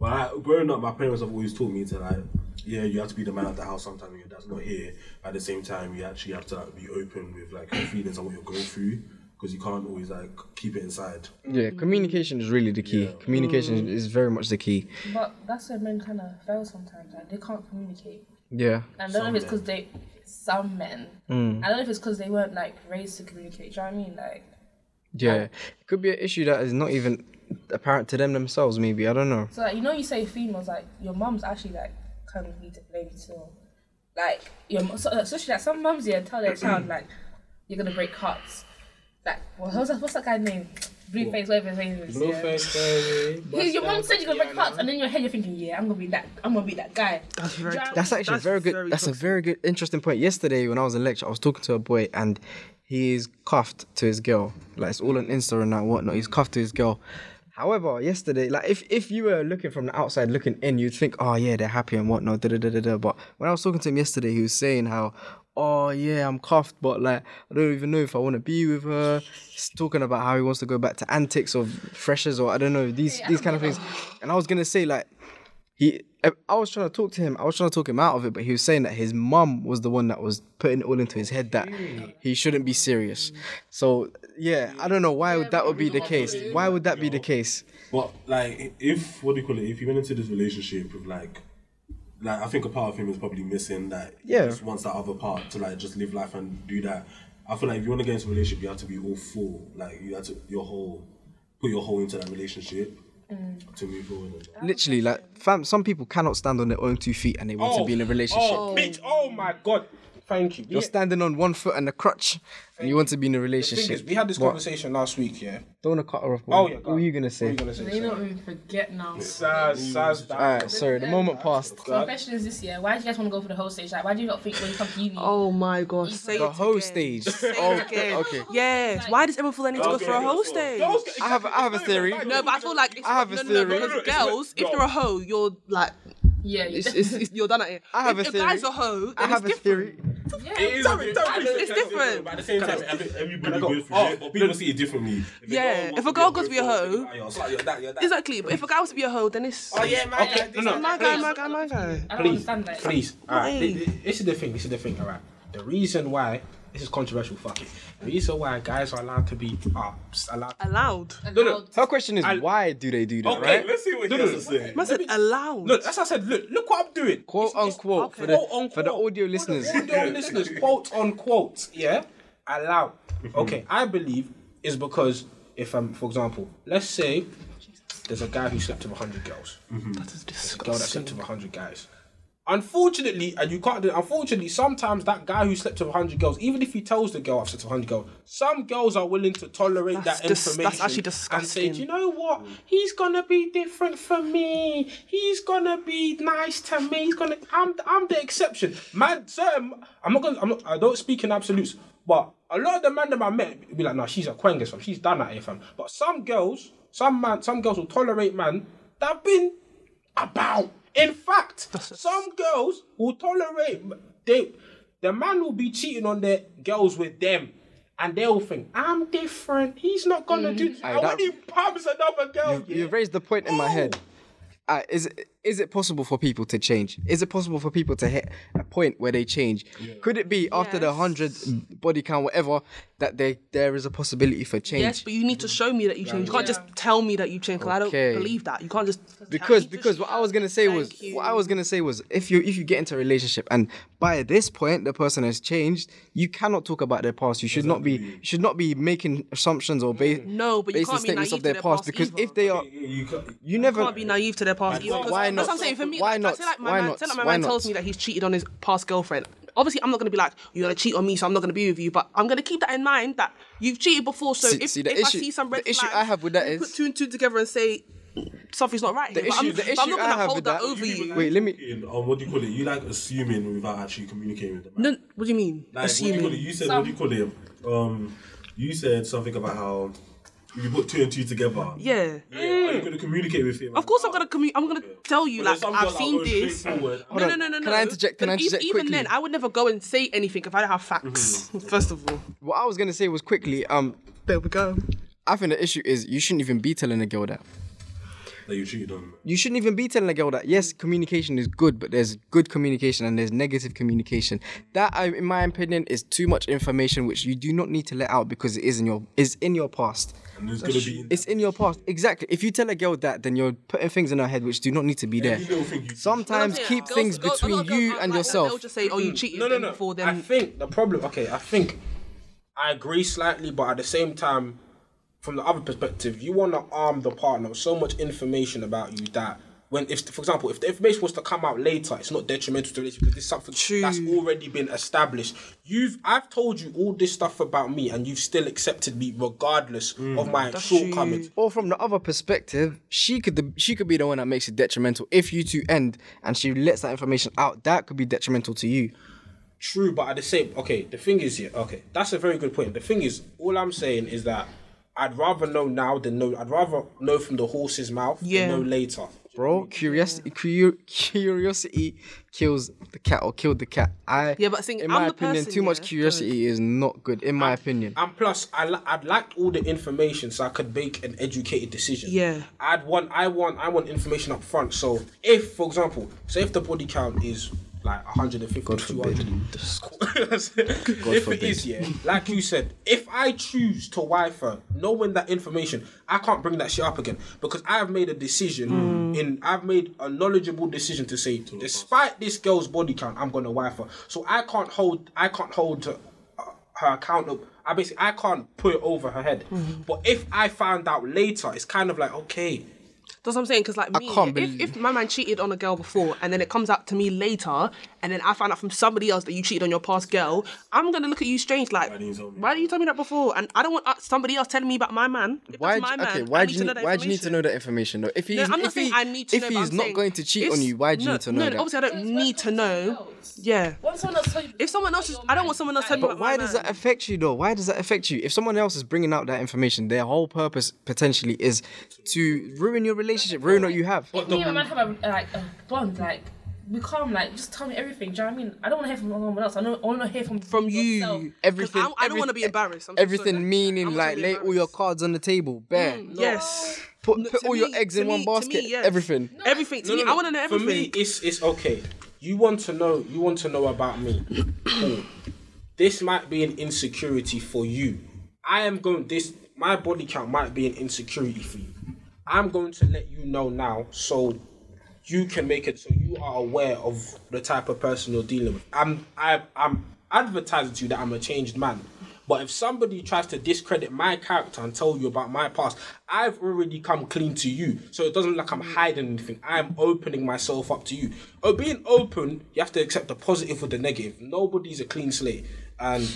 But I, growing up, my parents have always taught me to like, yeah, you have to be the man of the house sometimes when your dad's not here. At the same time, you actually have to like, be open with like your feelings and what you're going through because you can't always like keep it inside. Yeah, communication is really the key. Communication is very much the key. But that's where men kind of fail sometimes. Like they can't communicate. Yeah. And I don't know if it's because they, some men. Hmm. I don't know if it's because they weren't like raised to communicate. Do you know what I mean? Like, Yeah. It could be an issue that is not even apparent to them themselves, maybe. I don't know. so like you know, you say females like your mom's actually like kind of need to blame too. Like your mu- so, especially like some mums yeah tell their child like you're gonna break hearts. Like well, what's that, what's that guy's name? Blueface, whatever his name is. Yeah. Blueface, baby. Hey, your mom said you're gonna break hearts, and then in your head you're thinking, yeah, I'm gonna be that, I'm gonna be that guy. That's very. Do you know what I That's actually That's very good. very that's a very good, interesting point. Yesterday, when I was in lecture, I was talking to a boy, and he's cuffed to his girl. Like it's all on Insta and that whatnot. He's cuffed to his girl. However, yesterday, like if if you were looking from the outside looking in, you'd think, oh yeah, they're happy and whatnot. Da, da, da, da, da. But when I was talking to him yesterday, he was saying how, oh yeah, I'm cuffed, but like I don't even know if I want to be with her. He's talking about how he wants to go back to antics of freshers or I don't know these these kind of things. And I was gonna say like he I was trying to talk to him. I was trying to talk him out of it, but he was saying that his mum was the one that was putting it all into his head that he shouldn't be serious. So yeah, I don't know why would that would be the case. Why would that be the case? But like, if what do you call it? If you went into this relationship with like, like I think a part of him is probably missing that. he Yeah. just wants that other part to like just live life and do that. I feel like if you want to get into a relationship, you have to be all full. Like you have to your whole put your whole into that relationship mm. to move forward. Literally, like fam, some people cannot stand on their own two feet and they want to be in a oh, oh, relationship. Oh, bitch. Oh my god. Thank you. You're standing on one foot and a crutch, and you want to be in a The thing relationship. is, we had this What? conversation last week, yeah. Don't want to cut her off. Oh what yeah. What were you gonna say? What were you gonna say? They don't even forget now. Saz, Saz. Alright, sorry, the moment passed. So my question is this year: Why do you guys want to go for the whole stage? Like, why do you not think when you come to uni? Oh my gosh. Say The it whole again. stage. Say Oh, again. okay. Yes. Why does everyone feel they need to go for a whole stage? I have, I have a theory. No, but I feel like it's I have no, a no, no, theory. because girls, if you're a hoe, you're like, yeah, you it's, it's, it's, you're done at it. I have if a a theory. guy's a hoe, then I have a it's different. theory. yeah. It is a bit- It's different. But at the same time, every- everybody go? goes through Oh, it, but people see it differently. If Yeah, girl if a girl goes to be a girl, hoe- like, oh, you're that, you're that. Exactly, but if a guy wants to be a hoe, then it's Oh yeah, man. Okay, no, no. my guy, my guy, my guy. I don't Please, understand that. please. All right, Why? thi- thi- this is the thing. This is the thing. All right. The reason why this is controversial. Fuck it. The reason why guys are allowed to be are allowed. Allowed. No, no. Her question is, I- why do they do that, Okay, right? let's see what No, he no, has to say. Man said allowed. Look, as I said, look, look what I'm doing. Quote It's- it's- unquote for Quote the unquote. for the audio listeners. For the audio listeners, quote unquote, yeah, allowed. Mm-hmm. Okay, I believe is because if I'm, for example, let's say there's a guy who slept with hundred girls, mm-hmm. That is there's a girl that slept with hundred guys. Unfortunately, and you can't do. Unfortunately, sometimes that guy who slept with hundred girls, even if he tells the girl I've slept with hundred girls, some girls are willing to tolerate That's that dis- that's information actually and say, "Do you know what? He's gonna be different for me. He's gonna be nice to me. He's gonna. I'm I'm the exception, man. Certain. I'm not gonna. I'm not. I don't speak in absolutes, but a lot of the men that I met be like, "No, she's a quengus fam. She's done that here, fam." But some girls, some man, some girls will tolerate man that have been about. In fact, some girls will tolerate they the man will be cheating on their girls with them. And they'll think, I'm different. He's not gonna do Aye, and when that- he pumps another girl. You yeah, raised the point in my head. Uh, is it is it possible for people to change? Is it possible for people to hit a point where they change? Could it be after the hundred body count, whatever, that they there is a possibility for change? Yes, but you need to show me that you change. You can't just tell me that you change because Okay. I don't believe that. You can't just because you need to because what I was gonna say was you. what I was gonna say was if you if you get into a relationship and by this point the person has changed, you cannot talk about their past. You should not be you should not be making assumptions or ba- No, but you based can't be statements naive of their to their past past because either. if they are You can't, you never can't be naive to their past either. 'Cause why That's what I'm saying. For me, Why like, not? Say like my Why man, not? say like my Why man not? tells me that he's cheated on his past girlfriend. Obviously, I'm not gonna be like you're gonna cheat on me, so I'm not gonna be with you. But I'm gonna keep that in mind that you've cheated before. So See- if, see, if issue- I see some red the issue flags, I have with that you is- put two and two together and say something's not right. The here. But issue- I'm, the but I'm not gonna have hold with that that- over you. Wait, let me. um, what do you call it? You like assuming without actually communicating with the man. No, what do you mean? Like, What do you, call it? Assuming. you said, what do you call it? Um, you said something about how you put two and two together. Yeah. Yeah, Are you gonna communicate with him? Of course, I'm gonna commu- I'm gonna tell you But like there's some I've girls that seen go this. straightforward. No, no, no, no, no. Can I interject- can I But e- interject even quickly? then, I would never go and say anything if I don't have facts. Mm-hmm. First of all, What I was gonna say was quickly. Um, there we go. I think the issue is you shouldn't even be telling a girl that. That you cheated on. You shouldn't even be telling a girl that. Yes, communication is good, but there's good communication and there's negative communication. That, in my opinion, is too much information which you do not need to let out because it is in your is in your past. And there's gonna be It's in your past. Exactly. If you tell a girl that, then you're putting things in her head which do not need to be there. every little thing you Sometimes Yeah, keep girls- things girls- a lot between of you and like yourself. They'll just say, "Oh, you cheated No, no, them no. before I think the problem. Okay, I think I agree slightly, but at the same time, from the other perspective, you want to arm the partner with so much information about you that. When, if, for example, if the information was to come out later, it's not detrimental to the relationship because this is something True. that's already been established. You've, I've told you all this stuff about me, and you've still accepted me regardless mm. of my shortcomings. Or from the other perspective, she could the, she could be the one that makes it detrimental. If you two end and she lets that information out, that could be detrimental to you. True, but at the same, okay, the thing is, yeah, okay, that's a very good point. The thing is, all I'm saying is that I'd rather know now than know. I'd rather know from the horse's mouth Yeah. than know later. Bro, curiosity cu- curiosity kills the cat or killed the cat. I Yeah, but think in I'm my the opinion, person, too much yeah, curiosity is not good. In my opinion, And plus, I li- I'd like all the information so I could make an educated decision. Yeah. I'd want, I want, I want information up front. So if, for example, say if the body count is like 150, God 200, forbid. if it is, yeah, like you said, if I choose to wife her, knowing that information, I can't bring that shit up again because I have made a decision Hmm. in, I've made a knowledgeable decision to say, despite this girl's body count, I'm gonna wife her. So I can't hold, I can't hold her, her up. I basically, I can't put it over her head. Mm-hmm. But if I found out later, it's kind of like, okay, That's what I'm saying. Because like me, can't if, believe- if my man cheated on a girl before, and then it comes out to me later, and then I find out from somebody else that you cheated on your past girl, I'm gonna look at you strange. Like, didn't you tell me? why didn't you tell me that before? And I don't want uh, somebody else telling me about my man. If why? that's my man, Okay, why do you need, why do you need to know that information though? If he's No, I'm not if, saying he, I need to if know. but he's not saying going to cheat on you, why do you no, need to know no, that? obviously I don't need to know. Yeah. Someone else tell If someone else is, I don't want someone else like, telling me But why does man. that affect you though? Why does that affect you? If someone else is bringing out that information, their whole purpose potentially is to ruin your relationship, ruin what you have. If me and my man have a like a bond, like we calm, like just tell me everything. Do you know what I mean? I don't want to hear from someone else. I know I want to hear from From you. yourself. Everything. I, I don't want to be embarrassed. I'm so Everything sorry. meaning I'm like trying to be lay all your cards on the table, bare. Mm, yes. Put, No, put to all your eggs in me- one to basket. me, yes. Everything. Everything. To No, me, no, no. I want to know everything. For me, it's it's okay. You want to know. You want to know about me. Cool. This might be an insecurity for you. I am going. This my body count might be an insecurity for you. I'm going to let you know now, so you can make it. So you are aware of the type of person you're dealing with. I'm. I, I'm advertising to you that I'm a changed man. But if somebody tries to discredit my character and tell you about my past, I've already come clean to you. So it doesn't look like I'm hiding anything. I'm opening myself up to you. Oh, being open, you have to accept the positive with the negative. Nobody's a clean slate. And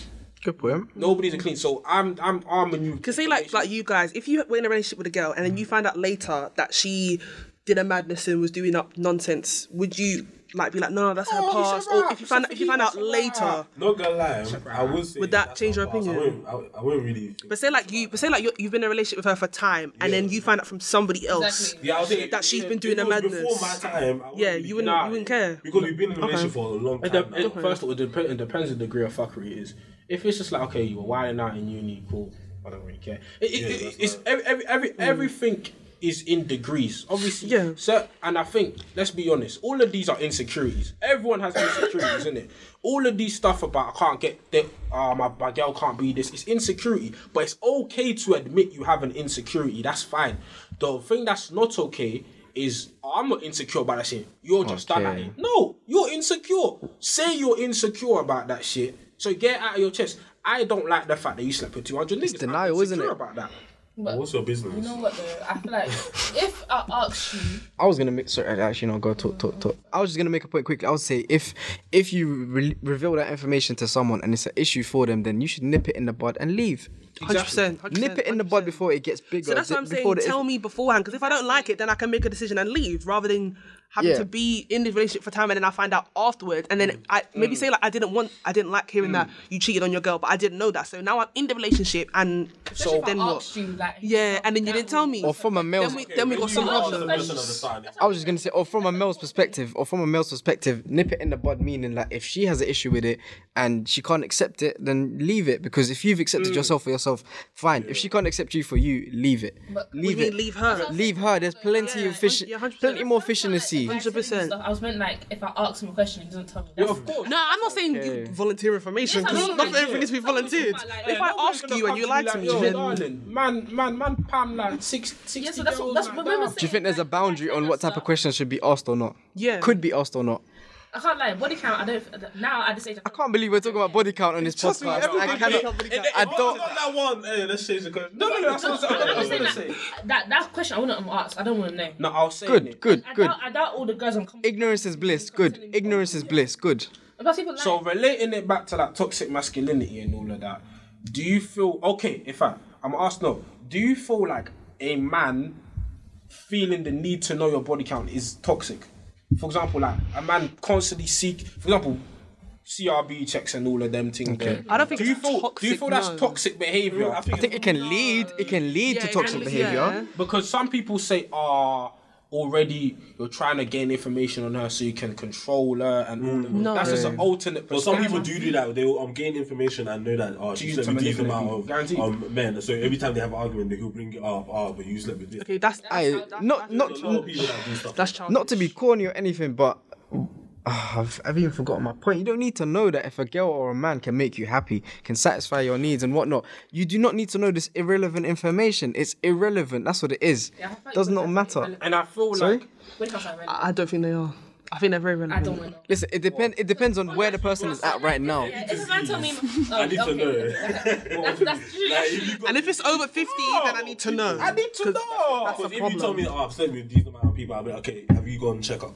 Good point. nobody's a clean. So I'm I'm arming you. Because say like like you guys, if you were in a relationship with a girl and then you find out later that she did a madness and was doing up nonsense, would you like be like, no, that's her Oh, past? Or if you find out if you find out It's later, Not gonna lie, I would say. Would that change your past. I opinion? wouldn't, I, I wouldn't really. but say like you, but say like you're, you've been in a relationship with her for time and then you find out from somebody else. Exactly. Yeah, I was that she's if- been doing a madness. Before my time, I Yeah, you wouldn't care. you wouldn't care. Because we've been in a relationship for a long It time. dep- it- first of all, it, dep- it depends on the degree of fuckery it is. If it's just like, okay, you were wilding out in uni, cool. I don't really care. It, it, Yeah, it- that's it's right. every, every, every, everything is in degrees. Obviously, Yeah. So, and I think let's be honest, all of these are insecurities. Everyone has insecurities, isn't it? All of these stuff about I can't get that. Uh, my, my girl can't be this. It's insecurity, but it's okay to admit you have an insecurity. That's fine. The thing that's not okay is oh, I'm not insecure about that shit. You're just done at Okay. it. No, you're insecure. Say you're insecure about that shit. So get it out of your chest. I don't like the fact that you slept with 200 niggas. I'm denial, isn't it? About that. But What's your business? you know what though? I feel like if I ask you, I was gonna make sorry actually no go talk talk talk. I was just gonna make a point quickly. I would say if if you re- reveal that information to someone and it's an issue for them, then you should nip it in the bud and leave. Hundred percent. Nip it in the bud before it gets bigger. So that's what I'm saying. Tell me beforehand, because if I don't like it, then I can make a decision and leave, rather than having Yeah. to be in the relationship for time and then I find out afterwards, and then mm. I maybe mm. say like I didn't want, I didn't like hearing that mm. you cheated on your girl, but I didn't know that. So now I'm in the relationship, and Especially if then what? You, like, Yeah, and then you didn't tell me. Or from a male's Then we, then we got some When you problems. person at the start, it's- I was just gonna say, or from a male's perspective, or from a male's perspective, nip it in the bud, meaning like if she has an issue with it and she can't accept it, then leave it. Because if you've accepted yourself for yourself, fine. If she can't accept you for you, leave it. leave it. leave her? Leave her. There's plenty Yeah, of fish, plenty more fish in the sea. Like, 100%. stuff, I was meant like if I ask him a question, he doesn't tell me. Yeah, of course. No, I'm not saying Okay. you volunteer information because know, not like, everything needs to be volunteered. might like- If Yeah, I ask you and you me lie to like, me, yo, then darling, man, man, man, Pam like six, 60 Yeah, so that's girls that's like remember that. Do you think there's a boundary on what type of questions should be asked or not? Yeah. Could be asked or not. I can't lie. Body count. I don't. Now at this age, I can't believe we're talking about body count on this Trust me, podcast. everybody I cannot. body count. I don't. got that one. Hey, let's change the question. No, no, no, that's what I was- I was gonna say. that that question I wouldn't ask. I don't want to know. No, I'll say Good, it. good, I good. doubt, I doubt all the girls on. Ignorance is bliss. Good. Ignorance is bliss. Good. But people like. So relating it back to that toxic masculinity and all of that, do you feel okay? In fact, I'm asked no. Do you feel like a man feeling the need to know your body count is toxic? For example, like a man constantly seek, for example, CRB checks and all of them things. there. I don't think Do you it's feel? do you toxic, feel that's no. toxic behavior? I think it can lead. It can lead Yeah, to toxic can- behavior. yeah. Because some people say, ah, already you're trying to gain information on her so you can control her and all of that. No. That's just an alternate But some people do do that. They will um, gain information and know that oh, she use slept to with these amount of Guaranteed. um, men. So every time they have an argument, they will bring it up. Oh, but you slept with this. Okay, that's I not not There's a lot of that do stuff. that's childish. not to be corny or anything, but Ah, I've, I've even forgotten my point. You don't need to know that if a girl or a man can make you happy, can satisfy your needs and whatnot. You do not need to know this irrelevant information. It's irrelevant. That's what it is. Yeah, like Does body not matter. irrelevant. And I feel Sorry? like Body counts are irrelevant. I I don't think they are. I think they're very relevant. I relevant. don't want to know. Listen, it depend. It depends on where the person is at right now. Yeah, if a man told me, oh, I need to okay, know. That's, that's true. Like, if you got, And if it's over 50, then I need to know. I need to know. That's because a if you told problem. me, oh, I've slept with these amount of people, I'll be like, okay, have you gone check up?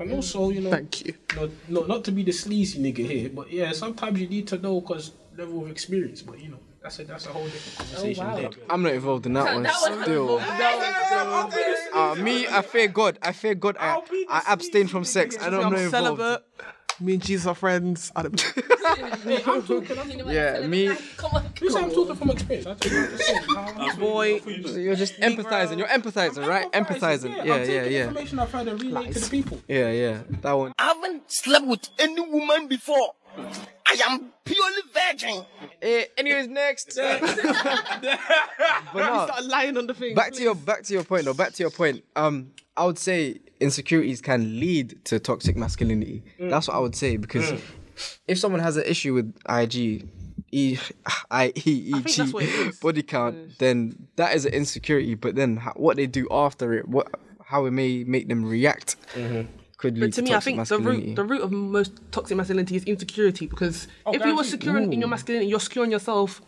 And also, you know, Thank you. no, no, not to be the sleazy nigga here, but yeah, sometimes you need to know because level of experience. But you know, that's a that's a whole different conversation. wow. there. I'm not involved in that one. That one- Still, uh, me, I fear God. I fear God. I, I'll be the I abstain from sex. I don't I'm know involved. Celibate. Me and Jesus are friends. I don't Hey, I'm talking. I'm, You know Yeah, me- like, Come on. you say I'm talking from experience. I just want to say how- boy. You're just empathizing. You're empathizing, right? Empathizing. I'm Yeah, yeah, taking yeah. Information I've heard and relate to the people. Yeah, yeah. That one. I haven't slept with any woman before. I am purely virgin. Eh, anyways, next. but no, Start lying on the thing. back to your back to your point though. Back to your point. Um, I would say insecurities can lead to toxic masculinity. Mm. That's what I would say because mm. if someone has an issue with IG. E, I, E, E, think that's what it G, is. body count, then that is an insecurity. But then ho- what they do after it, what how it may make them react, mm-hmm. could lead to toxic masculinity. But to me, I think the root the root of most toxic masculinity is insecurity because Oh, if you were guaranteed. secure in, in your masculinity, you're secure in yourself.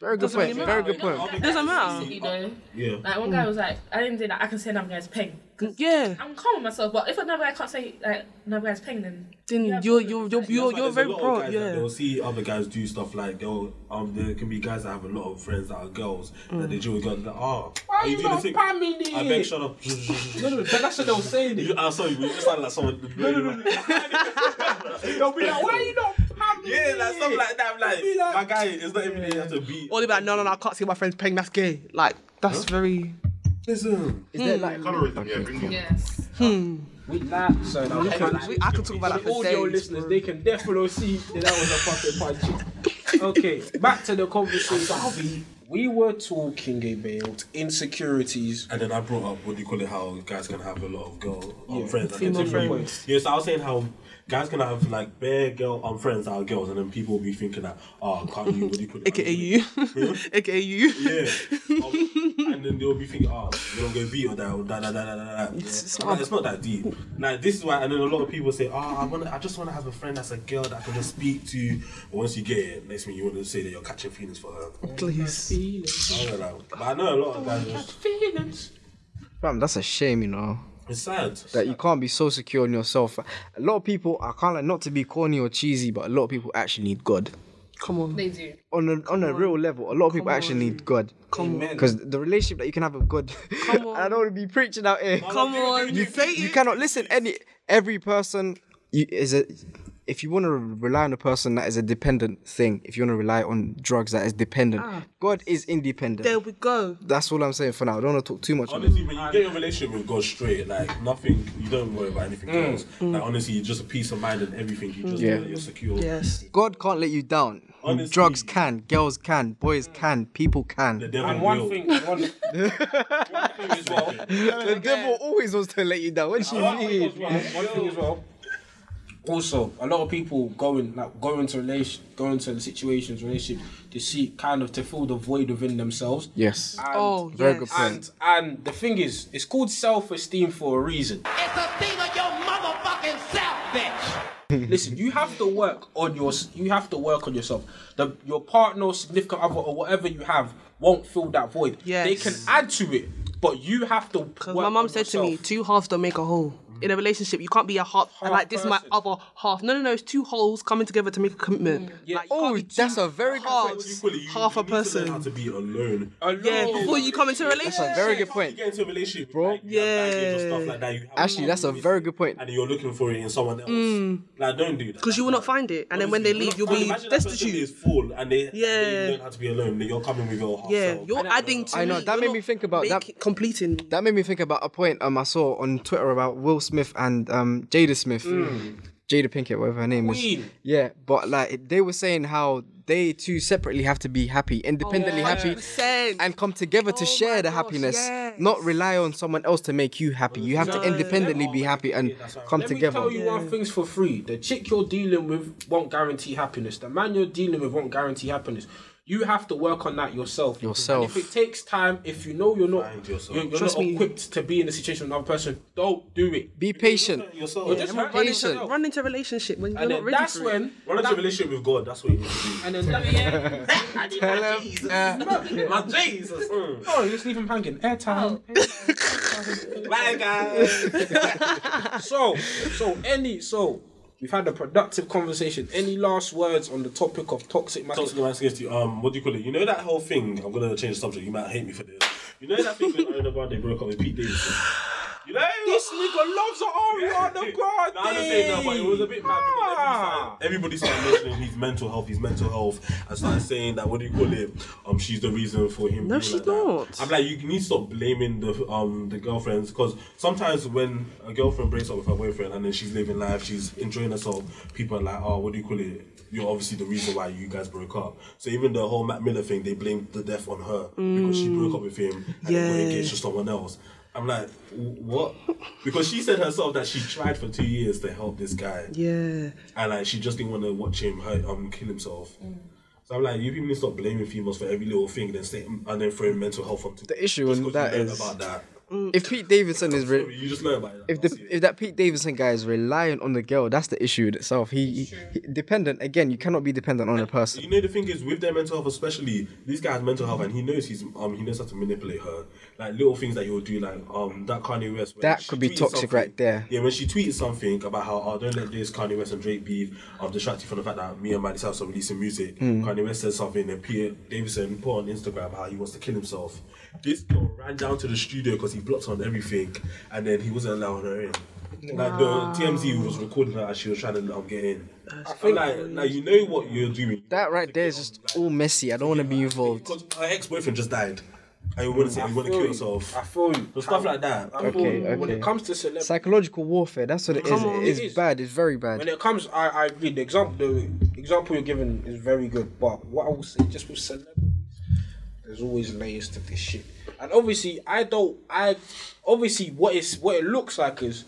Very good point. Very good point. Doesn't matter. You know, Yeah. like one guy was like, I didn't think that I can say another guy's paying. Yeah. I'm calm with myself, but if another guy can't say like another guy's paying, then Then Yeah, you're you're you're you're, That's why you're there's very a lot of guys that Yeah. They'll see other guys do stuff like they'll um there can be guys that have a lot of friends that are girls that they do with girls. Like, oh, Why are you doing not the thing? family? I beg, shut up. No, no, but that's what they'll say. You- I'm sorry, we just sound like someone. no no no. They'll be like, why are you not family? Yeah, like stuff like that. I'm like, Be like- my guy is not even you have to be. Or they be like, no, no, no, I can't see my friends paying. That's gay. Like that's very. Listen, Is there like Colorism, yeah, bring it. yes. We laugh, so now We can- like, we- I could talk about that the for audio days, listeners, bro. they can definitely see that that was a fucking punch. okay, back to the conversation. We were talking about insecurities. and then I brought up what do you call it? How guys can have a lot of girl um, Yeah, friends. and female then different- friends. Yeah, so I was saying how guys can have like bare girl um, friends that are girls, and then people will be thinking that, oh, can't you? What do you call it? AKA you. AKA you. Yeah. Um, and then they'll be thinking, oh, we don't go beat or that, or da da da da da. da. It's Yeah. not- It's not that deep. Now this is why, and then a lot of people say, oh, I want, I just want to have a friend that's a girl that I can just speak to. But once you get it, next thing you want to say that you're catching feelings for her. Please. I don't know. But I know a lot of guys. Just, Feelings. Fam, that's a shame, you know. It's sad. That you can't be so secure in yourself. A lot of people, I can't like not to be corny or cheesy, but a lot of people actually need God. Come on. They do. on a on a real level, a lot of people actually need God. Come on. Because the relationship that you can have with God, Come on. I don't want to be preaching out here. Come on. you, say you it. cannot listen. Any every person you, is a. If you want to rely on a person that is a dependent thing, if you want to rely on drugs that is dependent, ah. God is independent. There we go. That's all I'm saying for now. I don't want to talk too much. on it. Honestly, when you get your relationship with God straight, like nothing, you don't worry about anything mm. else. Like mm. honestly, you're just a peace of mind and everything. You just Yeah. know that you're secure. Yes. God can't let you down. Honestly. Drugs can, girls can, boys can, people can. The can. devil And one will. thing, one, one thing as well. The devil always wants to let you down. What do you mean? One thing as well. Also, a lot of people going like going to relation, go into situations, relationships to see kind of to fill the void within themselves. Yes. And, Oh, Very yes. good point. and and the thing is, it's called self-esteem for a reason. It's a thing of your motherfucking self, bitch. Listen, you have to work on your you have to work on yourself. The your partner, significant other, or whatever you have won't fill that void. Yes. They can add to it, but you have to. Because my mum said to me, two halves don't make a whole. In a relationship, you can't be a half, and like this is my other half. No, no, no. It's two holes coming together to make a commitment. Yeah. Like, Oh, that's a very good halves, Equally, you, half you a need to person. to be alone. Yeah, before you come into a relationship. That's a very good point. You point. get into a relationship, Bro. like, you have baggage or Yeah. stuff like that. You Actually, that's a very good point. and you're looking for it in someone else. Like, don't do that. Because Mm. you will not find it, and then when they leave, you'll be not- imagine that destitute. is full and they, Yeah. they learn how to be alone. Then you're coming with your half Yeah, self. you're adding to. I know, that made me think about that- Completing. That made me think about a point um I saw on Twitter about Will Smith and um Jada Smith, Jada Pinkett, whatever her name Queen. is. Yeah, but like they were saying how they two separately have to be happy, independently happy, 100%. and come together to Oh share the gosh, happiness, yes. not rely on someone else to make you happy. You have to independently be happy and come Let together. me tell you one thing's for free. The chick you're dealing with won't guarantee happiness. The man you're dealing with won't guarantee happiness. You have to work on that yourself. Yourself. And if it takes time, if you know you're not, you're, you're not me. equipped to be in a situation with another person, don't do it. Be patient. yourself. You're just be run into patient. yourself. Run into a relationship when you're And not ready that's for when. it. Run into a relationship with God. That's what you need to do. And then that, Tell him, uh, My Jesus. oh, you just leave him hanging. Airtime. Bye, guys. So, so any, so we've had a productive conversation. Any last words on the topic of toxic Toxic masculinity? Um, what do you call it? You know that whole thing. I'm gonna change the subject. You might hate me for this. You know that thing when Ariana Grande broke up with Pete Davidson. You know This nigga loves Ariana Grande. No, I'm just saying that, but it was a bit mad because everybody started, everybody started mentioning his mental health, his mental health, and started saying that what do you call it? Um, she's the reason for him. No, she's like that. not. I'm like, you need to stop blaming the um the girlfriends because sometimes when a girlfriend breaks up with her boyfriend and then she's living life, she's enjoying herself. People are like, oh, what do you call it? You're obviously the reason why you guys broke up. So even the whole Mac Miller thing, they blamed the death on her because she broke up with him and Yeah. engaged to someone else. I'm like, what? Because she said herself that she tried for two years to help this guy, Yeah. and like she just didn't want to watch him hurt, um, kill himself. So I'm like, you people need to stop blaming females for every little thing, then say, and then throwing mental health onto The issue just in 'cause that you learned is- about that. If Pete Davidson is re- You just learn about it. if the if that Pete Davidson guy is reliant on the girl, that's the issue in itself. He, he dependent again. You cannot be dependent on a person. You know the thing is with their mental health, especially this guy has mental health, and he knows he's um he knows how to manipulate her. Like little things that he'll do, like um that Kanye West. That could be toxic right there. Yeah, when she tweeted something about how oh don't let this Kanye West and Drake beef um distract you from the fact that me and Miley Cyrus are releasing music. Hmm. Kanye West said something, and Pete Davidson put on Instagram how he wants to kill himself. This girl ran down to the studio because he blocked on everything, and then he wasn't allowing her in. Like the TMZ was recording her as she was trying to um, get in. I feel like, like you know what you're doing. That right there is just all messy. I don't want to be involved. Because her ex boyfriend just died. And you want to say you want to kill yourself. I feel you. So stuff like that. I feel Okay, you. When it comes to celebrity, Psychological warfare. That's what it is. Come on, it's it is. bad. It's very bad. when it comes, I, I agree. The example, the example you're giving is very good. But what I will say, just with celebrities, there's always layers to this shit. And obviously, I don't. I obviously what is what it looks like is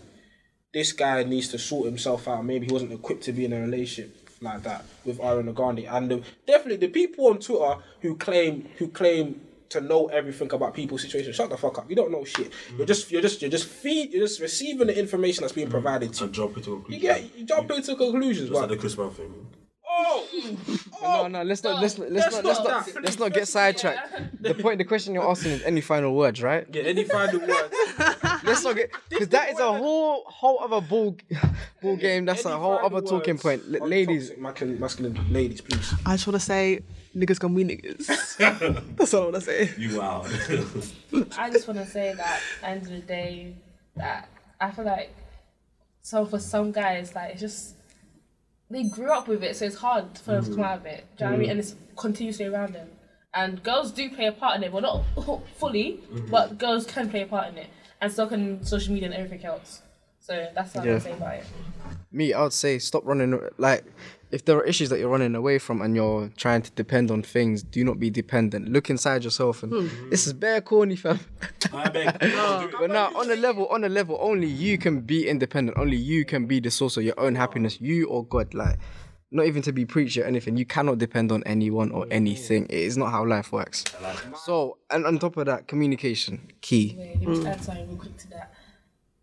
this guy needs to sort himself out. Maybe he wasn't equipped to be in a relationship like that with Ariana Grande. And the, definitely the people on Twitter who claim who claim to know everything about people's situation, shut the fuck up. You don't know shit. You're just you're just you're just feed you're just receiving the information that's being provided to you. And jump into a You get you jump into conclusions, Just like the Chris Brown thing. Oh, No, no, let's not, let's, let's, Let's not, let's stop not, let's not get sidetracked. The point, the question you're asking is any final words, right? Yeah, any final words? Let's not get, because that is a whole, whole other ball, ball game. That's a whole other talking point. L- ladies, masculine, masculine ladies, please. I just want to say, niggas gonna be niggas. That's all I want to say. You out. I just want to say that at the end of the day, that I feel like so for some guys, like it's just they grew up with it, so it's hard for them to come mm. out of it. Do you know what I mean? Mm. And it's continuously around them. And girls do play a part in it, but not fully. Mm-hmm. But girls can play a part in it, and so can social media and everything else. So that's what Yeah. I'm saying about it. me, I would say stop running. Like, if there are issues that you're running away from and you're trying to depend on things, do not be dependent. Look inside yourself, and hmm. this is bare corny, fam. I beg. do. But now, on a level, on a level, only you can be independent. Only you can be the source of your own happiness. You or God, like, not even to be preachy or anything. You cannot depend on anyone or anything. It is not how life works. So, and on top of that, communication key. Wait, let me just add something real quick to that.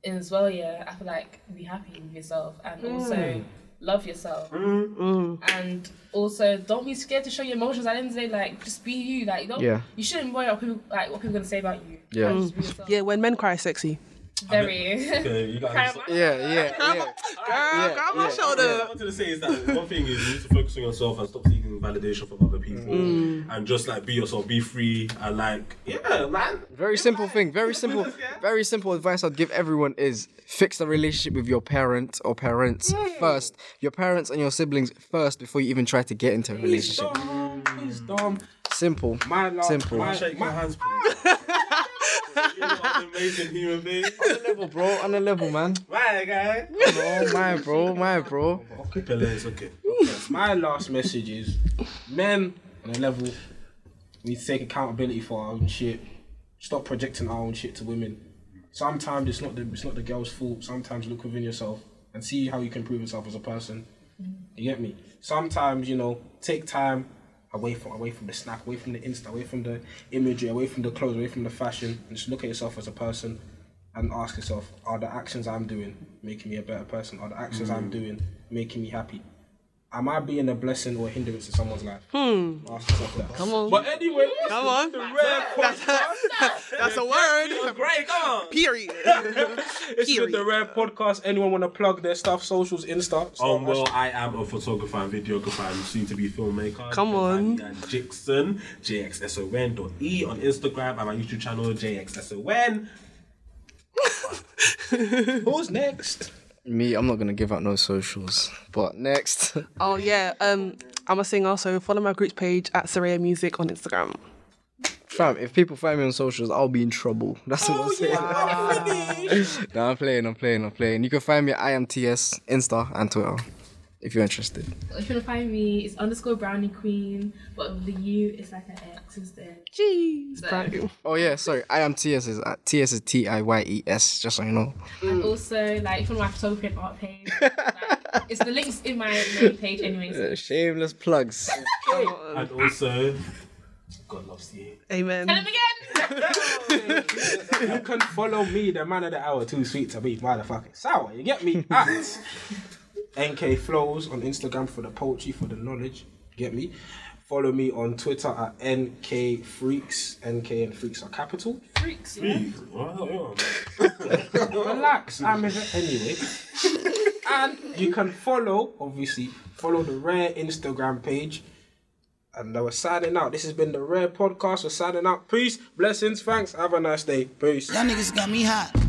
And as well, yeah, I feel like be happy with yourself and mm. also love yourself. Mm-hmm. And also don't be scared to show your emotions. At the end of the day, like just be you. Like don't Yeah. you shouldn't worry about people like what people are gonna say about you. Yeah. Like, just be. Yeah, when men cry, sexy. Very. Okay, you got Kind of- Yeah, yeah, yeah. Girl, Yeah, grab my yeah, shoulder. What I wanted to say is that one thing is you need to focus on yourself and stop seeking validation from other people mm. and just like be yourself, be free and like yeah, man. Very simple thing. Very simple. Very simple advice I'd give everyone is fix the relationship with your parent or parents mm. first. Your parents and your siblings first before you even try to get into a relationship. Wisdom, wisdom. Simple. My love, Simple. my- Shake your hands, please. You are an amazing human being. On a level, bro. On a level, man. Right, guy. Oh my, bro. My, bro. Pele, it's okay. My last message is men on a level, we need to take accountability for our own shit. Stop projecting our own shit to women. Sometimes it's not the it's not the girl's fault. Sometimes look within yourself and see how you can prove yourself as a person. You get me? Sometimes, you know, take time away from away from the snap, away from the Insta, away from the imagery, away from the clothes, away from the fashion, and just look at yourself as a person and ask yourself, are the actions I'm doing making me a better person? Are the actions I'm mm. doing making me happy? Am I being a blessing or a hindrance to someone's life? Hmm. Ask yourself that. Come on. But anyway, Come on. the rare podcast. That's a word. Great, come on. Period. This is the rare podcast. Anyone want to plug their stuff, socials, Insta? So Um, well, I am a photographer and videographer and soon to be filmmaker. Come You can on. me at Jixon, JXSON dot E on Instagram and my YouTube channel, JXSON. who's next? Me, I'm not gonna give out no socials. But next, Oh yeah. Um, I'm a singer, so follow my group's page at Soraya Music on Instagram. fam, if people find me on socials, I'll be in trouble. That's what I'm saying. no, I'm playing. I'm playing. I'm playing. You can find me at IMTS, Insta, and Twitter, if you're interested. If you wanna find me, it's underscore brownie queen, but the U it's like an X instead. Jeez. So- Brand- Oh yeah, sorry. IMTS is at TS is T I Y E S. Just so you know. And also like from my photography and art page. like, it's the links in my main page anyways. Uh, Shameless plugs. And also, God loves you. Amen. Tell him again! You can follow me, the man of the hour, too sweet to be motherfucking sour. You get me? At NK Flows on Instagram for the poetry, for the knowledge. Get me? Follow me on Twitter at NK Freaks. NK and Freaks are capital. Freaks, yeah. Relax, I'm in it anyway. and you can follow, obviously, follow the Rare Instagram page. And we're signing out. This has been the Rare Podcast. We're signing out. Peace, blessings, thanks. Have a nice day. Peace. Y'all niggas got me hot.